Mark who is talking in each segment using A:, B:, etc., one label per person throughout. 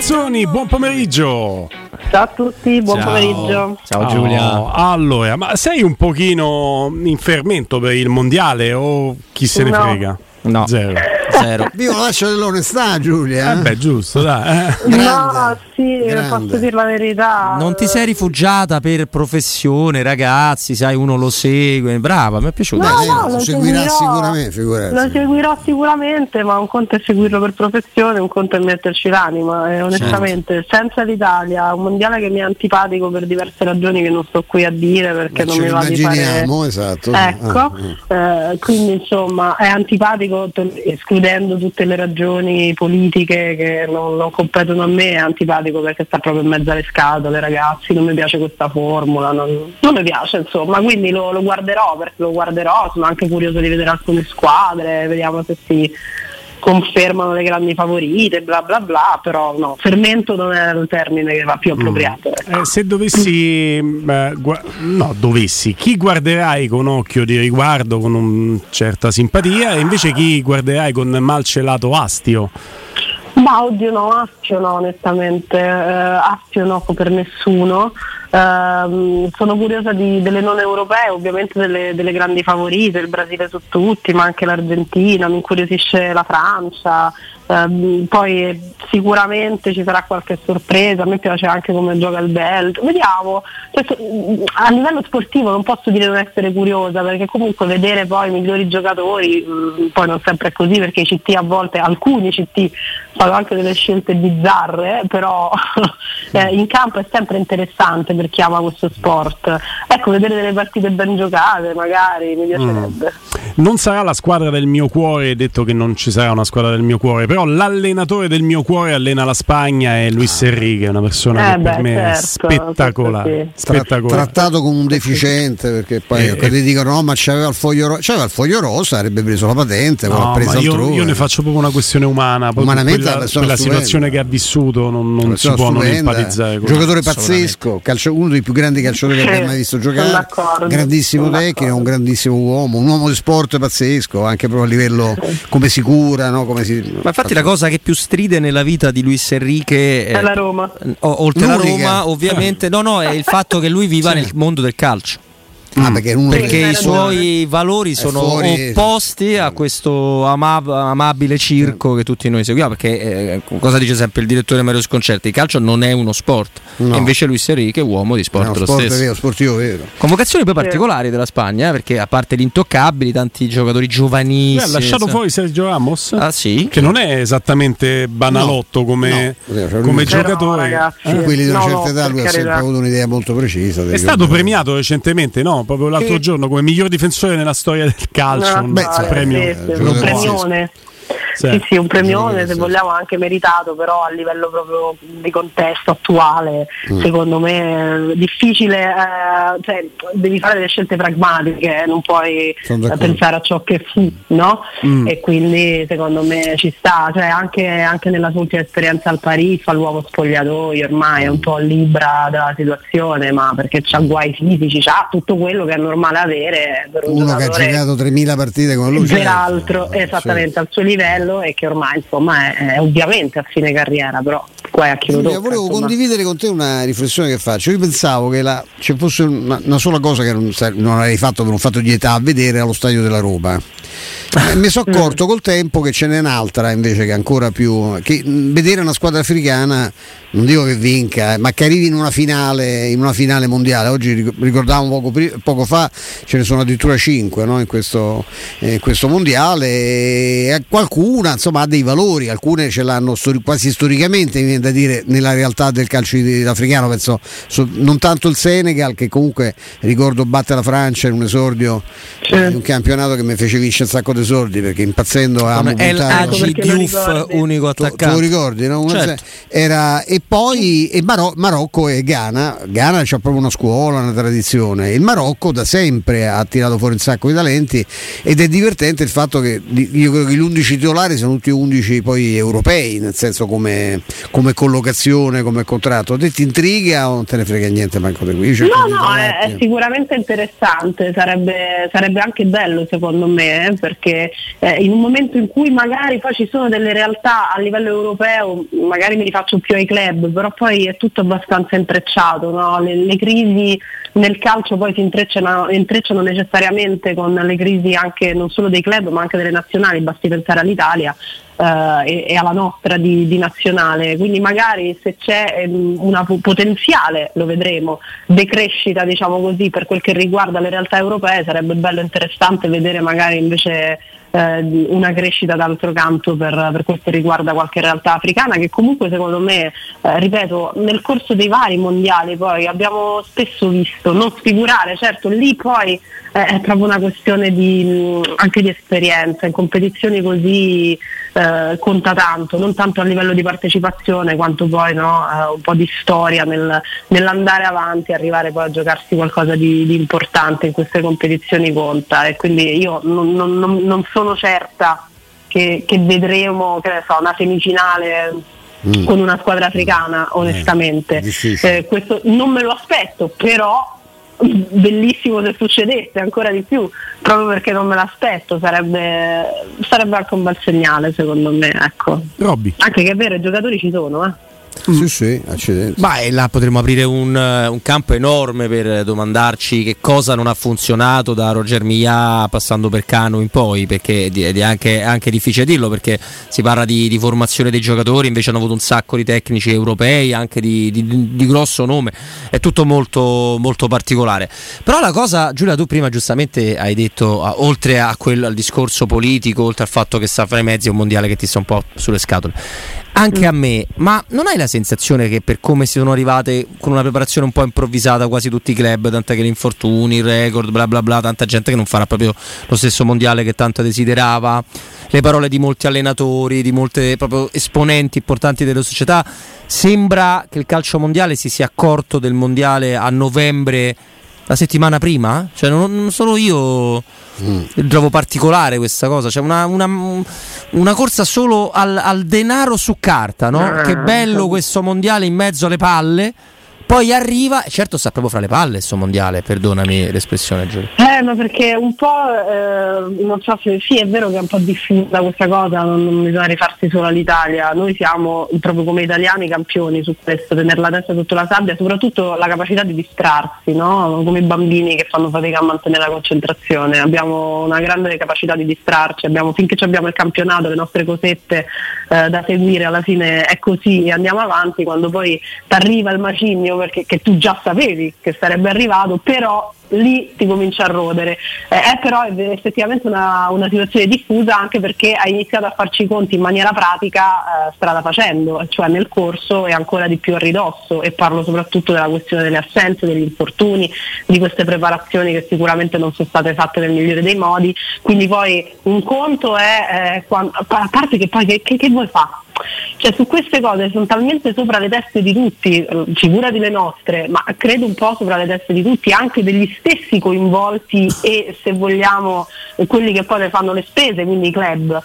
A: Pinzoni, buon pomeriggio.
B: Ciao a tutti, buon
A: Ciao.
B: pomeriggio.
C: Ciao Giulia.
A: Oh, allora, ma sei un pochino in fermento per il mondiale o chi se ne
B: No.
A: frega?
C: No.
A: Zero.
C: Zero.
D: Viva la lascia dell'onestà, Giulia.
A: Eh beh, giusto, dai. eh.
B: No, sì,
D: grande.
B: posso dire la verità.
C: Non ti sei rifugiata per professione, ragazzi, sai, uno lo segue. Brava, mi è piaciuto.
B: No,
D: Eh,
B: no,
D: lo
B: lo
D: seguirà
B: seguirò.
D: sicuramente, figurati.
B: Lo seguirò sicuramente, ma un conto è seguirlo per professione, un conto è metterci l'anima. E onestamente, senza l'Italia, un mondiale che mi è antipatico per diverse ragioni che non sto qui a dire perché
D: Ma
B: non mi va di fare.
D: immaginiamo, esatto.
B: Ecco,
D: Ah, ah.
B: eh, quindi insomma è antipatico, to- escludendo tutte le ragioni politiche che non, non competono a me, è antipatico perché sta proprio in mezzo alle scatole ragazzi, non mi piace questa formula, non, non mi piace insomma, quindi lo, lo guarderò lo guarderò, sono anche curioso di vedere alcune squadre, vediamo se si confermano le grandi favorite, bla bla bla, però no, fermento non è il termine che va più appropriato. ecco.
A: Eh, se dovessi, eh, gua- no, dovessi, chi guarderai con occhio di riguardo, con una certa simpatia, e invece chi guarderai con malcelato astio?
B: Ma oddio no, Astio no onestamente, eh, Astio no per nessuno. Ehm, sono curiosa di- delle non europee, ovviamente delle, delle grandi favorite, il Brasile su tutti, ma anche l'Argentina, mi incuriosisce la Francia, ehm, poi sicuramente ci sarà qualche sorpresa, a me piace anche come gioca il Belgio, vediamo, Cioè, a livello sportivo non posso dire non essere curiosa perché comunque vedere poi i migliori giocatori, mh, poi non sempre è così perché i CT a volte, alcuni CT fanno anche delle scelte bizzarre, però eh, in campo è sempre interessante per chi ama questo sport. Ecco, vedere delle partite ben giocate magari mi piacerebbe.
A: Non sarà la squadra del mio cuore, detto che non ci sarà una squadra del mio cuore, però l'allenatore del mio cuore allena la Spagna è Luis Enrique, una persona
B: Eh
A: che per
B: beh,
A: me è
B: certo,
A: spettacolare.
B: questo
D: Tra-
A: spettacolare.
D: trattato come un deficiente perché poi
A: Eh,
D: quelli dicono no ma c'aveva il foglio rosa c'aveva il foglio rosa avrebbe preso la patente
A: No,
D: presa
A: ma io,
D: altrove
A: io ne faccio proprio una questione umana,
D: Umanamente è
A: quella,
D: persona
A: quella situazione che ha vissuto non, non si può non
D: stupenda,
A: empatizzare con
D: giocatore pazzesco calcio- uno dei più grandi calciatori che
B: Sì,
D: abbia mai visto giocare
B: d'accordo,
D: grandissimo tecnico un grandissimo uomo un uomo di sport pazzesco anche proprio a livello come si cura no? come si...
C: Ma infatti la cosa che più stride nella vita di Luis Enrique
B: È la Roma.
C: o- oltre alla. Roma, ovviamente, no, no, è il fatto che lui viva nel mondo del calcio.
D: Ah, perché,
C: Perché i suoi valori sono
D: fuori-
C: opposti a questo ama- amabile circo che tutti noi seguiamo. Perché eh, cosa dice sempre il direttore Mario Sconcerti? Il calcio non è uno sport,
D: No.
C: e invece Luis Enrique è uomo di
D: è
C: sport
D: uno
C: lo
D: sport
C: stesso.
D: vero, sportivo vero
C: Convocazioni poi particolari della Spagna, eh, perché a parte gli intoccabili, tanti giocatori giovanissimi.
A: ha lasciato
C: insomma.
A: fuori Sergio Ramos?
C: Ah sì?
A: Che non è esattamente banalotto come,
D: No, cioè, lui-
A: come
D: Però,
A: giocatore.
B: ragazzi,
A: Eh?
D: quelli di una
B: No,
D: certa
B: no,
D: età lui ha sempre avuto un'idea molto precisa
A: È stato premiato recentemente, no? Proprio l'altro
B: Sì.
A: giorno come miglior difensore nella storia del calcio.
B: No,
A: un
D: beh,
A: premio.
B: premione.
A: Sì.
B: Sì, sì, un premione se vogliamo anche meritato, però a livello proprio di contesto attuale,
D: Mm.
B: secondo me è difficile, eh, cioè devi fare delle scelte pragmatiche, non puoi eh, pensare a ciò che fu, no?
A: Mm.
B: E quindi secondo me ci sta, cioè anche, anche nella sua ultima esperienza al Parigi fa l'uomo spogliatoio, ormai è un po' libra della situazione, ma perché c'ha guai fisici, c'ha tutto quello che è normale avere per un
D: uno che ha giocato 3000 partite con lui
B: peraltro
D: certo.
B: esattamente al suo livello e che ormai insomma è, è ovviamente a fine carriera però guai a chi lo tocca
D: volevo
B: insomma.
D: condividere con te una riflessione che faccio. Io pensavo che la- ci fosse una, una sola cosa che non, non avrei fatto per un fatto di età a vedere allo stadio della Roma. Eh, mi sono accorto col tempo che ce n'è un'altra invece che ancora più. che vedere una squadra africana, non dico che vinca, eh, ma che arrivi in una finale, in una finale mondiale. Oggi ric- ricordavo poco, poco fa, ce ne sono addirittura 5 in, questo, eh, in questo mondiale. E qualcuna insomma ha dei valori, alcune ce l'hanno stori- quasi storicamente, mi viene da dire, nella realtà del calcio africano. Penso so- non tanto il Senegal, che comunque ricordo batte la Francia in un esordio
B: Sì.
D: in un campionato che mi fece vincere un sacco di soldi perché impazzendo a
C: El
B: lo
C: Diouf, unico
D: Tu, tu lo
C: attaccante.
D: ricordi, no?
C: Certo.
D: era- e e poi e Maro- Marocco e Ghana. Ghana c'ha proprio una scuola, una tradizione. Il Marocco da sempre ha tirato fuori un sacco di talenti ed è divertente il fatto che io credo che gli 11 titolari sono tutti 11 poi europei, nel senso come, come collocazione, come contratto. Te ti intriga o non te ne frega niente manco di qui?
B: No, no, è, è, sicuramente interessante, sarebbe, sarebbe, anche bello secondo me, eh, perché eh, in un momento in cui magari poi ci sono delle realtà a livello europeo, magari mi rifaccio più ai club, però poi è tutto abbastanza intrecciato, no? le, le, crisi nel calcio poi si intrecciano, intrecciano, necessariamente con le crisi anche non solo dei club ma anche delle nazionali, basti pensare all'Italia. Uh, e, e, alla nostra di, di, nazionale, quindi magari se c'è um, una potenziale, lo vedremo, decrescita diciamo così per quel che riguarda le realtà europee, sarebbe bello interessante vedere magari invece eh, una crescita d'altro canto per, per, questo riguarda qualche realtà africana che comunque secondo me, eh, ripeto, nel corso dei vari mondiali poi abbiamo spesso visto non sfigurare, certo lì poi eh, è proprio una questione di, anche di esperienza, in competizioni così eh, conta tanto, non tanto a livello di partecipazione quanto poi no, eh, un po' di storia nel, nell'andare avanti, arrivare poi a giocarsi qualcosa di, di, importante in queste competizioni conta e quindi io non, non, non sono certa che, che vedremo che so, una semifinale mm. con una squadra africana eh, onestamente. Eh, questo non me lo aspetto, però bellissimo se succedesse ancora di più, proprio perché non me l'aspetto, sarebbe, sarebbe anche un bel segnale secondo me. Ecco. Anche che è vero, i giocatori ci sono. Eh.
D: Mm. Sì, sì, accidenti.
C: Beh, là potremmo aprire un, un, campo enorme per domandarci che cosa non ha funzionato da Roger Mia passando per Cano in poi, perché è anche, anche difficile dirlo, perché si parla di, di, formazione dei giocatori, invece hanno avuto un sacco di tecnici europei, anche di, di, di grosso nome, è tutto molto, molto, particolare. Però la cosa, Giulia, tu prima giustamente hai detto, oltre a quello, al discorso politico, oltre al fatto che sta fra i mezzi è un mondiale che ti sta un po' sulle scatole, anche a me, ma non hai la sensazione che per come si sono arrivate con una preparazione un po' improvvisata quasi tutti i club, tant'è che gli infortuni, il record, bla bla bla, tanta gente che non farà proprio lo stesso mondiale che tanto desiderava, le parole di molti allenatori, di molte proprio esponenti importanti della società, sembra che il calcio mondiale si sia accorto del mondiale a novembre la settimana prima? Cioè non, non solo io mm. trovo particolare questa cosa, c'è cioè una, una, una, corsa solo al, al, denaro su carta, no? Eh, che bello questo mondiale in mezzo alle palle poi arriva, certo sta proprio fra le palle questo mondiale, perdonami l'espressione Giulio.
B: Eh, ma perché un po', eh, non so se sì, è vero che è un po' diffusa questa cosa, non, non, bisogna rifarsi solo all'Italia, noi siamo proprio come italiani campioni su questo, tenere la testa sotto la sabbia, soprattutto la capacità di distrarsi, no? come i bambini che fanno fatica a mantenere la concentrazione, abbiamo una grande capacità di distrarci, abbiamo, finché abbiamo il campionato, le nostre cosette eh, da seguire, alla fine è così e andiamo avanti, quando poi ti arriva il macigno perché che tu già sapevi che sarebbe arrivato, però lì ti comincia a rodere. Eh, è però effettivamente una, una, situazione diffusa anche perché hai iniziato a farci i conti in maniera pratica eh, strada facendo, cioè nel corso e ancora di più a ridosso e parlo soprattutto della questione delle assenze, degli infortuni, di queste preparazioni che sicuramente non sono state fatte nel migliore dei modi. Quindi poi un conto è, eh, quando, a parte che poi che, che, che vuoi fare? Cioè su queste cose sono talmente sopra le teste di tutti, eh, figurati le nostre, ma credo un po' sopra le teste di tutti, anche degli stessi coinvolti e se vogliamo quelli che poi ne fanno le spese, quindi i club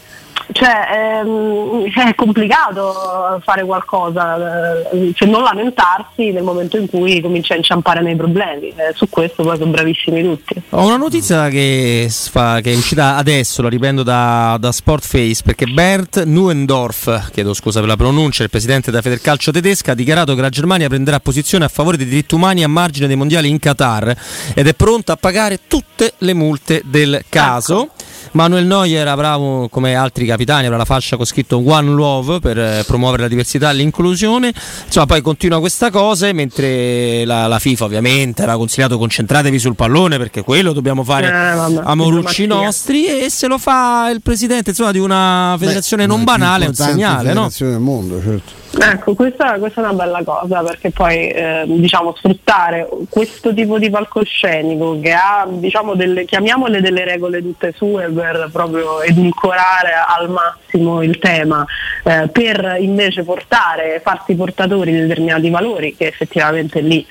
B: cioè ehm, è complicato fare qualcosa, eh, se non lamentarsi nel momento in cui comincia a inciampare nei problemi. Eh, su questo poi sono bravissimi tutti.
C: Ho una notizia che, fa, che è uscita adesso, la riprendo da, da Sportface, perché Bert Nuendorf, chiedo scusa per la pronuncia, il presidente della Federcalcio tedesca, ha dichiarato che la Germania prenderà posizione a favore dei diritti umani a margine dei mondiali in Qatar ed è pronta a pagare tutte le multe del caso. Ecco. Manuel Neuer avrà, come altri capitani, avrà la fascia con scritto One Love per eh, promuovere la diversità e l'inclusione. Insomma, poi continua questa cosa, mentre la, la, FIFA ovviamente aveva consigliato concentratevi sul pallone perché quello dobbiamo fare eh, a morucci nostri e se lo fa il presidente insomma, di una federazione Beh, non banale è un segnale. No?
D: del mondo, certo.
B: Ecco, questa, questa, è una bella cosa perché poi eh, diciamo, sfruttare questo tipo di palcoscenico che ha, diciamo, delle, chiamiamole delle regole tutte sue per proprio edulcorare al massimo il tema, eh, per invece portare, farsi portatori di determinati valori che effettivamente lì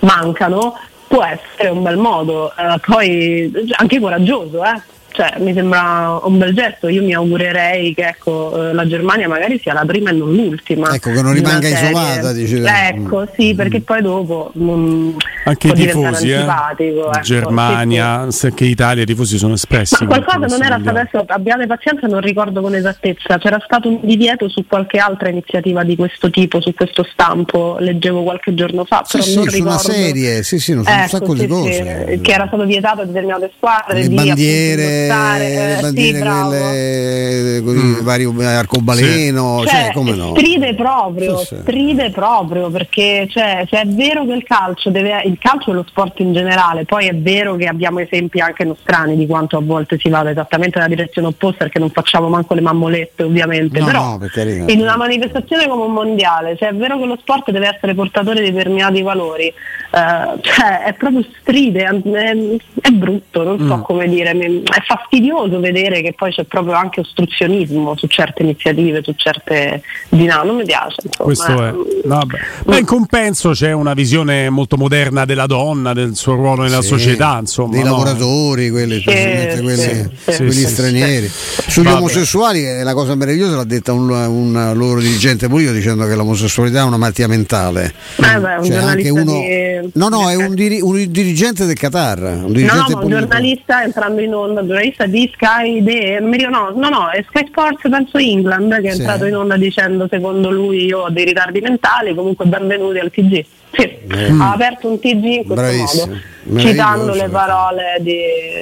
B: mancano, può essere un bel modo, eh, poi anche coraggioso, eh, cioè, mi sembra un bel gesto, io mi augurerei che ecco, eh, la Germania magari sia la prima e non l'ultima.
D: Ecco, che non rimanga isolata, dice.
B: Ecco, mm. sì, perché poi dopo mh,
A: mm, anche i tifosi, eh? ecco, Germania, sì, sì. anche Italia, i tifosi sono espressi.
B: Ma qualcosa non era stato adesso, abbiate pazienza, non ricordo con esattezza, c'era stato un divieto su qualche altra iniziativa di questo tipo, su questo stampo, leggevo qualche giorno fa,
D: sì,
B: però
D: sì,
B: non
D: su
B: ricordo.
D: una serie, sì, sì, ecco, un sacco di cose.
B: che era stato vietato a determinate squadre.
D: Le
B: di,
D: bandiere
B: le
D: eh, bandiere sì, quelle con mm. vari arcobaleno, sì. cioè,
B: cioè,
D: come no?
B: Stride proprio, sì, stride proprio perché cioè, se è vero che il calcio deve, il calcio è lo sport in generale, poi è vero che abbiamo esempi anche nostrani di quanto a volte si vada esattamente nella direzione opposta perché non facciamo manco le mammolette ovviamente,
D: no,
B: però
D: no,
B: in una manifestazione come un mondiale, se è vero che lo sport deve essere portatore di determinati valori, eh, cioè, è proprio stride, è, è brutto, non so mm. come dire, è fastidioso vedere che poi c'è proprio anche ostruzionismo su certe iniziative, su certe dinamiche. Non mi piace. Insomma.
A: Questo è. Vabbè. Ma in compenso c'è una visione molto moderna della donna, del suo ruolo nella
D: sì,
A: società, insomma.
D: Dei
A: no?
D: lavoratori, quelli, sì, quelli, sì, quelli stranieri. Sugli Vabbè. omosessuali è la cosa meravigliosa, l'ha detta un, un loro dirigente politico dicendo che l'omosessualità è una malattia mentale.
B: Eh beh, un cioè, anche uno... Di...
D: No, no, è un, diri... un, dirigente del Qatar. Un dirigente
B: no, no, un giornalista entrando in onda, un giornalista di Sky De, no, no, no, è Sky Sports penso England che è sì. entrato in onda dicendo secondo lui io ho dei ritardi mentali, comunque benvenuti al TG. Sì, mm. ha aperto un TG in questo Bravissimo. modo citando le parole di,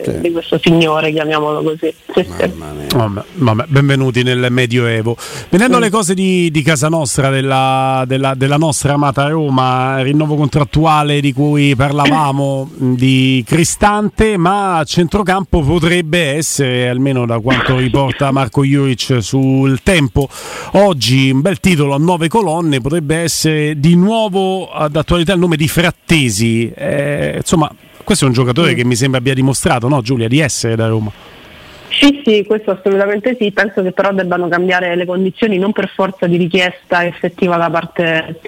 B: sì. di, questo signore, chiamiamolo così. Sì, sì.
A: Vabbè, vabbè, benvenuti nel Medioevo. Venendo alle cose di, di casa nostra, della, della, della, nostra amata Roma, rinnovo contrattuale di cui parlavamo di Cristante, ma a centrocampo potrebbe essere, almeno da quanto riporta Marco Juric sul tempo, oggi un bel titolo a nove colonne, potrebbe essere di nuovo ad attualità il nome di Frattesi. Eh, insomma, questo è un giocatore mm. che mi sembra abbia dimostrato, no, Giulia, di essere da Roma.
B: Sì, sì, questo assolutamente sì, penso che però debbano cambiare le condizioni non per forza di richiesta effettiva da parte,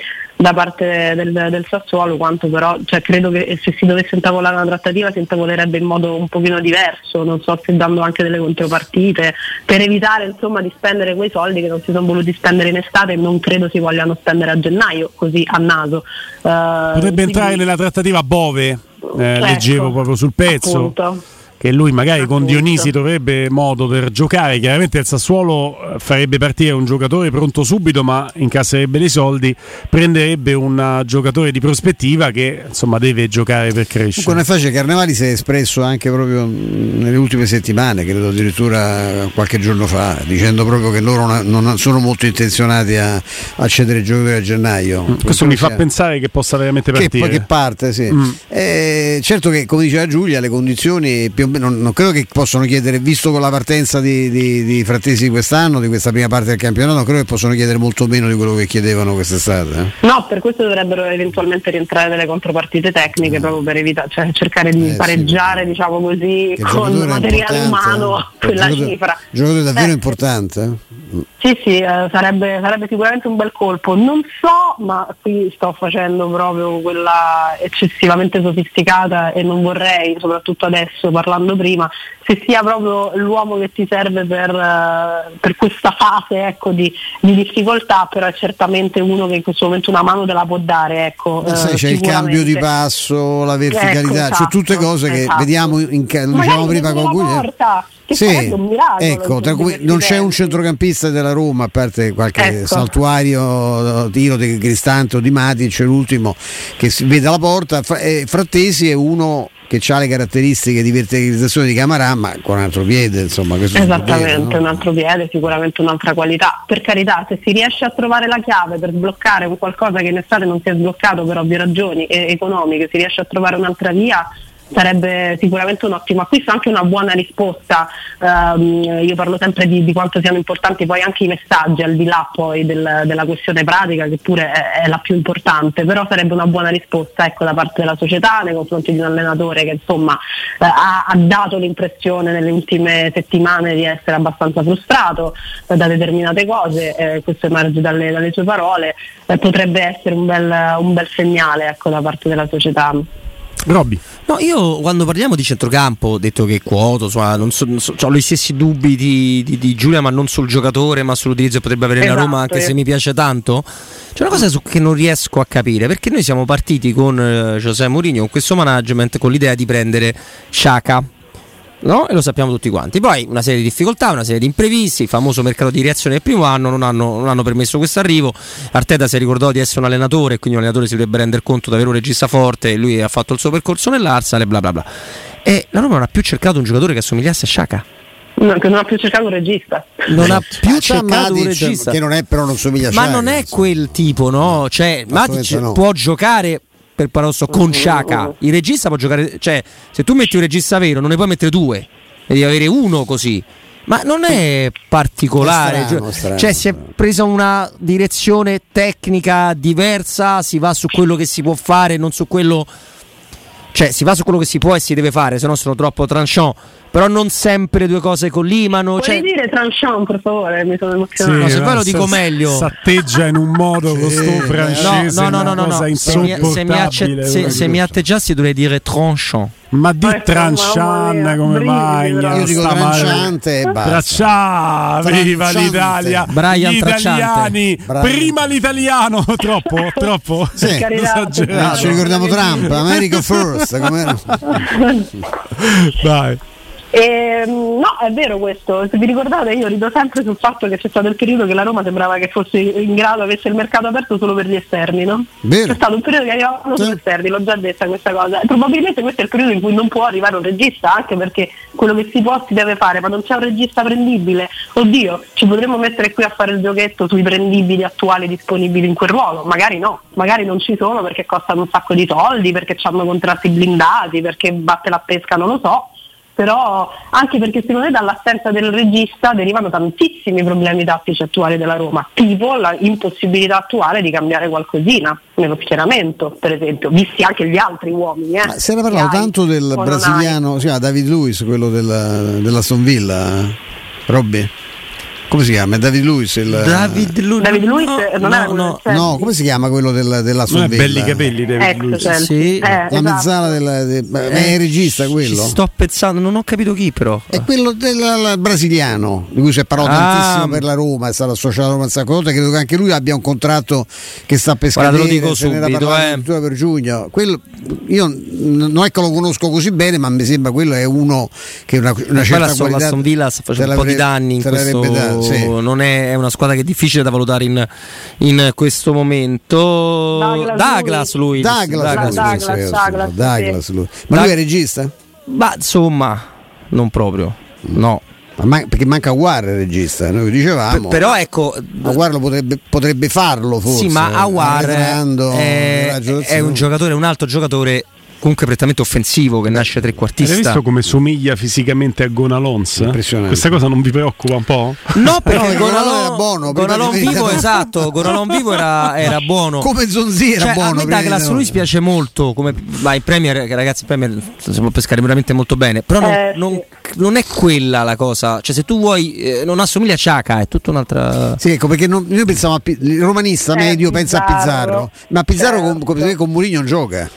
B: da parte del, del, Sassuolo, quanto però cioè, credo che se si dovesse intavolare una trattativa si intavolerebbe in modo un pochino diverso, non so se dando anche delle contropartite, per evitare insomma di spendere quei soldi che non si sono voluti spendere in estate e non credo si vogliano spendere a gennaio, così a naso.
A: Uh, Potrebbe quindi... entrare nella trattativa Bove eh, ecco, leggevo proprio sul pezzo. Appunto che lui magari con Dionisi dovrebbe modo per giocare. Chiaramente il Sassuolo eh, farebbe partire un giocatore pronto subito, ma incasserebbe dei soldi, prenderebbe un giocatore di prospettiva che insomma deve giocare per crescere.
D: Con facile, Carnevali si è espresso anche proprio nelle ultime settimane, credo addirittura qualche giorno fa, dicendo proprio che loro non sono molto intenzionati a, a cedere i giocatori a gennaio.
A: Mm, questo mi fa sia... pensare che possa veramente partire.
D: Che, che parte, sì. Mm. Eh, certo che, come diceva Giulia, le condizioni più non, non, credo che possano chiedere, visto con la partenza di, di, di Frattesi quest'anno, di questa prima parte del campionato, non credo che possano chiedere molto meno di quello che chiedevano quest'estate.
B: Eh? No, per questo dovrebbero eventualmente rientrare delle contropartite tecniche, no. proprio per evitare, cioè cercare di eh, pareggiare, sì. diciamo così, con materiale umano eh. quella cifra.
D: Giocatore davvero eh. importante.
B: Eh. Sì, sì, eh, sarebbe, sarebbe, sicuramente un bel colpo. Non so, ma qui sto facendo proprio quella eccessivamente sofisticata e non vorrei, soprattutto adesso parlando prima, se sia proprio l'uomo che ti serve per, uh, per questa fase ecco, di, di, difficoltà, però è certamente uno che in questo momento una mano te la può dare. Ecco,
D: uh, sai, c'è il cambio di passo, la verticalità, ecco, esatto, cioè tutte cose esatto. che vediamo, in, diciamo prima con Guglielmo sì, ecco, cui, non c'è un centrocampista della Roma, a parte qualche ecco. saltuario tiro di Cristante o di Matic, l'ultimo che si vede alla porta. Eh, Frattesi è uno che ha le caratteristiche di verticalizzazione di Camarà, ma con un altro piede, insomma.
B: Esattamente, piede, no? un altro piede, sicuramente un'altra qualità. Per carità, se si riesce a trovare la chiave per sbloccare un qualcosa che in estate non si è sbloccato per ovvie ragioni economiche, si riesce a trovare un'altra via, sarebbe sicuramente un ottimo acquisto, anche una buona risposta. Um, io parlo sempre di, di, quanto siano importanti poi anche i messaggi, al di là poi del, della questione pratica, che pure è, è, la più importante, però sarebbe una buona risposta ecco, da parte della società nei confronti di un allenatore che insomma eh, ha, ha, dato l'impressione nelle ultime settimane di essere abbastanza frustrato eh, da determinate cose, eh, questo emerge dalle, dalle sue parole, eh, potrebbe essere un bel, un bel segnale ecco, da parte della società.
A: Robby.
C: No, io quando parliamo di centrocampo ho detto che quoto, insomma, non so, non so, ho gli stessi dubbi di, di, di, Giulia, ma non sul giocatore, ma sull'utilizzo che potrebbe avere esatto, la Roma, anche eh. se mi piace tanto. C'è una cosa su, che non riesco a capire, perché noi siamo partiti con eh, José Mourinho, con questo management, con l'idea di prendere Sciaca no? e lo sappiamo tutti quanti. Poi una serie di difficoltà, una serie di imprevisti, il famoso mercato di reazione del primo anno non hanno, non hanno permesso questo arrivo. Arteta si ricordò di essere un allenatore, quindi un allenatore si dovrebbe rendere conto di avere un regista forte, lui ha fatto il suo percorso nell'Arsenal e bla bla bla. E la Roma non ha più cercato un giocatore che assomigliasse a.
B: No, che non ha più cercato un regista.
C: Non ha più cercato un regista.
D: Che non è però non somiglia a
C: Ma non è quel tipo, no? Cioè, Matic no. può giocare per paradosso con Sciacca. Il regista può giocare, cioè, se tu metti un regista vero, non ne puoi mettere due, devi avere uno così. Ma non è particolare, strano, cioè, strano, cioè si è presa una direzione tecnica diversa, si va su quello che si può fare, non su quello cioè si va su quello che si può e si deve fare, se no sono troppo tranchant però non sempre due cose collimano.
B: Puoi cioè... dire tranchant per favore, mi sono emozionato.
C: Sì, no, se poi lo dico meglio.
A: S'atteggia in un modo con sto francese. No, no, no, no, no. Se, mi,
C: se, mi se, se mi atteggiassi dovrei dire tranchant.
A: Ma di Trancian come mai?
D: Io dico tranciante e
A: basta. viva l'Italia!
C: Brian
A: Gli italiani, Brian. prima l'italiano, troppo, troppo.
D: Sì. No, ci ricordiamo Trump, America first.
A: Vai.
B: E, mm, no, è vero questo, se vi ricordate io rido sempre sul fatto che c'è stato il periodo che la Roma sembrava che fosse in grado, avesse il mercato aperto solo per gli esterni, no?
D: Vero.
B: C'è stato un periodo che arrivavano solo gli esterni, l'ho già detta questa cosa. E probabilmente questo è il periodo in cui non può arrivare un regista, anche perché quello che si può si deve fare, ma non c'è un regista prendibile. Oddio, ci potremmo mettere qui a fare il giochetto sui prendibili attuali disponibili in quel ruolo, magari no, magari non ci sono perché costano un sacco di soldi, perché hanno contratti blindati, perché batte la pesca, non lo so però anche perché secondo me dall'assenza del regista derivano tantissimi problemi tattici attuali della Roma, tipo l'impossibilità attuale di cambiare qualcosina nello schieramento, per esempio, visti anche gli altri uomini. Eh,
D: si era parlato tanto del brasiliano, si chiama David Luiz, quello della, della Sonvilla, Robby? Come si chiama? David Lewis? Il...
C: David, Lu-
B: David Lewis no, non no, no,
D: no, come si chiama quello del, della sua
A: belli capelli David ecco, Lewis.
C: Sì. Eh,
D: la esatto. mezzala del, de, eh, è il regista quello?
C: sto pensando, non ho capito chi però.
D: È quello del brasiliano, di cui si è parlato ah. tantissimo per la Roma, è stato associato a Roma Zaccotta, credo che anche lui abbia un contratto che sta per scadere,
C: lo dico subito, eh.
D: per giugno. Quello, io non è che lo conosco così bene, ma mi sembra quello è uno che una, una certa
C: qualità. La Aston Villa sta facendo un po' di danni in questo sì. non è, è, una squadra che è difficile da valutare in, in questo momento.
B: Douglas,
C: Douglas lui.
D: Douglas, Douglas, lui. Ma lui è regista?
C: Ma insomma, non proprio. No.
D: Ma perché manca Aguar il regista, noi dicevamo.
C: P- però ecco.
D: Aguar potrebbe, potrebbe, farlo forse.
C: Sì, ma Aguar è, è un giocatore, un altro giocatore comunque prettamente offensivo che nasce trequartista.
A: Hai visto come somiglia fisicamente a Gonalons? Questa cosa non vi preoccupa un po'?
C: No, perché no, Gonalon era buono. Gonalon vivo, esatto, Gonalon vivo era, era buono.
D: Come Zonzi era
C: cioè,
D: buono.
C: A me Douglas Luiz piace molto, come vai Premier, che ragazzi, Premier si può pescare veramente molto bene, però non, eh, non, non, è quella la cosa. Cioè se tu vuoi, eh, non assomiglia a Ciaca, è tutta un'altra...
D: Sì, ecco, perché non, noi pensiamo a il romanista eh, medio pensa a Pizzarro, ma Pizzarro certo. con, con Mourinho non gioca.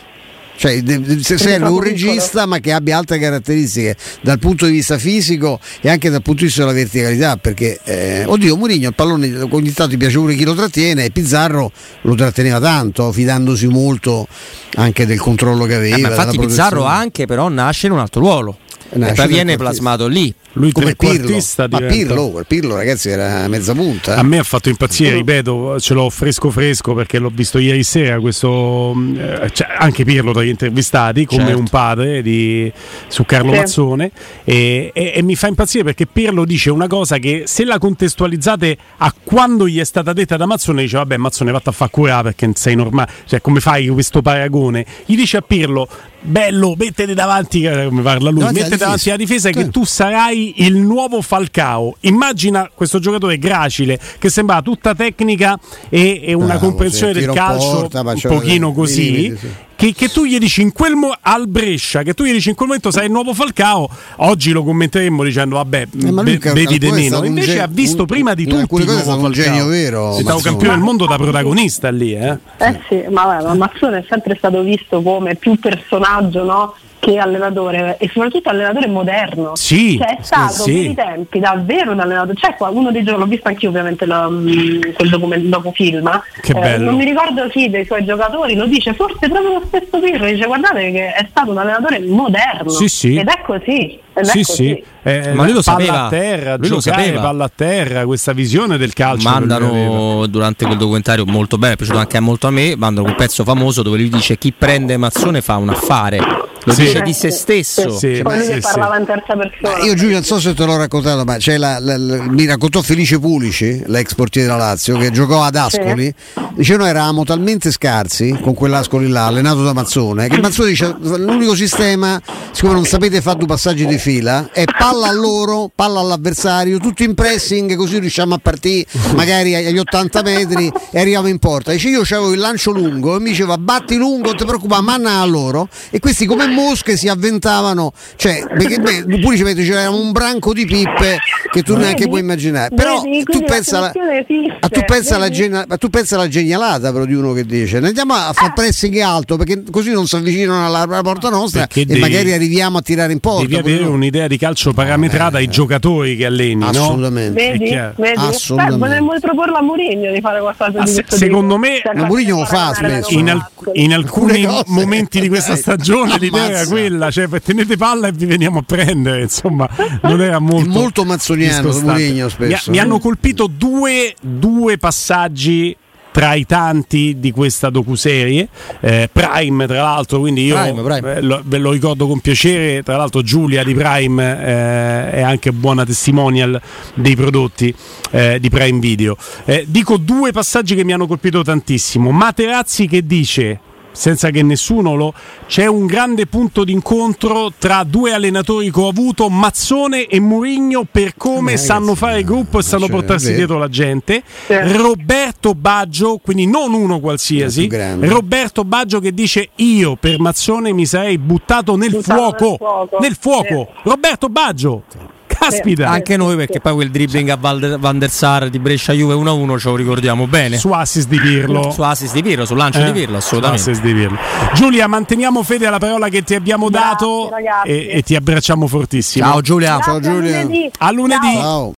D: Cioè, se serve un regista ma che abbia altre caratteristiche dal punto di vista fisico e anche dal punto di vista della verticalità perché eh, oddio Murigno il pallone ogni tanto ti piace pure chi lo trattiene e Pizzarro lo tratteneva tanto fidandosi molto anche del controllo che aveva eh,
C: infatti Pizzarro anche però nasce in un altro ruolo e poi viene plasmato lì
A: lui come
D: Pirlo. Ma Pirlo, Pirlo, ragazzi, era mezza punta.
A: A me ha fatto impazzire, ripeto, ce l'ho fresco fresco perché l'ho visto ieri sera. Questo, eh, cioè, anche Pirlo tra gli intervistati, come certo. un padre di, su Carlo sì. Mazzone. E, e, e, mi fa impazzire perché Pirlo dice una cosa che se la contestualizzate a quando gli è stata detta da Mazzone, dice: Vabbè, Mazzone, vatta a far curare perché sei normale. Cioè, come fai questo paragone? Gli dice a Pirlo bello, mettete davanti, eh, come parla lui,
D: Davanti
A: mettete davanti alla difesa che tu sarai il nuovo Falcao. Immagina questo giocatore gracile che sembrava tutta tecnica e, e una
D: Bravo,
A: comprensione
D: sì,
A: del calcio
D: porta,
A: un pochino così.
D: limiti, sì.
A: Che, che tu gli dici in quel mo- al Brescia, che tu gli dici in quel momento sei il nuovo Falcao, oggi lo commenteremmo dicendo vabbè,
D: Eh, ma lui
A: be-
D: che-
A: vedi De
D: un
A: Invece
D: ge-
A: ha visto
D: un-
A: prima di tutti il nuovo
D: stato un
A: Falcao.
D: genio vero,
A: È stato campione del mondo da protagonista lì, eh.
B: Eh sì, ma, vabbè, ma Mazzone è sempre stato visto come più personaggio no? Che allenatore e soprattutto allenatore moderno.
A: Sì,
B: cioè, è stato
A: sì.
B: per i tempi davvero un allenatore. C'è qua uno dei giorni, l'ho visto anch'io ovviamente lo- mm, quel documento dopo film.
A: Che bello.
B: non mi ricordo chi dei suoi giocatori lo dice, forse proprio lo stesso Pirro, dice guardate che è stato un allenatore moderno.
A: Sì, sì.
B: Ed è così. È
A: Sì, sì. Eh,
C: Ma lui lo
A: palla
C: sapeva.
A: a terra,
C: Lui lo
A: giocare
C: sapeva.
A: palla a terra, questa visione del calcio.
C: mandano durante quel documentario molto bello, è piaciuto anche molto a me, mandano un pezzo famoso dove lui dice chi prende Mazzone fa un affare, lo
A: Sì.
C: dice di se stesso.
A: Sì.
B: Poi lui
A: sì,
B: parlava in terza persona.
D: Io Giulio non so se te l'ho raccontato, ma c'è la- la- la- mi raccontò Felice Pulici, l'ex portiere della Lazio, che giocò ad Ascoli. Dice noi eravamo talmente scarsi con quell'Ascoli là, allenato da Mazzone, che Mazzone dice l'unico sistema, siccome non sapete fare due passaggi di fila, è palla a loro, palla all'avversario, tutto in pressing, così riusciamo a partire magari agli 80 metri e arriviamo in porta. Dice io avevo il lancio lungo e mi diceva batti lungo, non ti preoccupare, manna a loro. E questi come mosche si avventavano, cioè, perché beh, Pulici mi dice c'era un branco di pippe che tu
B: Vedi?
D: neanche puoi immaginare. Però
B: Vedi?
D: tu
B: la
D: pensa,
B: esiste,
D: a, tu pensa alla genia- tu pensa alla genialata però di uno che dice andiamo a fare pressing alto perché così non si avvicinano alla, alla porta nostra
A: Perché
D: e
A: devi-
D: magari arriviamo a tirare in porta.
A: Devi avere. Un'idea di calcio parametrata ai giocatori che alleni, no?
D: Assolutamente.
B: Vedi?
A: È chiaro.
B: Vedi?
D: Assolutamente.
B: Beh, potremmo proporlo a Mourinho di fare qualcosa
A: Ah,
B: di
A: se-
B: questo
A: secondo me-
B: Cioè,
D: Mourinho lo fa spesso.
A: in, al- in alcuni momenti di questa
D: Dai,
A: stagione l'idea era quella, cioè tenete palla e vi veniamo a prendere, insomma, non era molto,
D: molto mazzoniano. Mourinho spesso.
A: Mi, mi hanno colpito due, due passaggi tra i tanti di questa docuserie eh, Prime tra l'altro quindi io
C: Prime, Prime.
A: eh, lo- ve lo ricordo con piacere. Tra l'altro Giulia di Prime eh, è anche buona testimonial dei prodotti eh, di Prime Video. Eh, dico due passaggi che mi hanno colpito tantissimo. Materazzi che dice senza che nessuno lo c'è un grande punto d'incontro tra due allenatori che ho avuto Mazzone e Murigno per come
D: Ma
A: sanno
D: ragazzi,
A: fare il gruppo e sanno
D: cioè,
A: portarsi dietro la gente.
B: Sì.
A: Roberto Baggio quindi non uno qualsiasi. Roberto Baggio che dice io per Mazzone mi sarei buttato nel
B: Buttato nel
A: fuoco.
B: fuoco.
A: nel fuoco. Roberto Baggio caspita
C: Anche noi perché poi quel dribbling a Val- Van der Sar di Brescia Juve 1-1 ce lo ricordiamo bene.
A: su assist di Pirlo
C: Su assist di Pirlo, sul lancio
A: Eh,
C: di Pirlo, assolutamente.
A: su assist di Pirlo. Giulia manteniamo fede alla parola che ti abbiamo
B: Grazie,
A: dato e, e ti abbracciamo fortissimo
C: Ciao Giulia.
B: Grazie,
D: Ciao, Giulia.
B: a lunedì.
A: a lunedì
B: Ciao.
D: Ciao.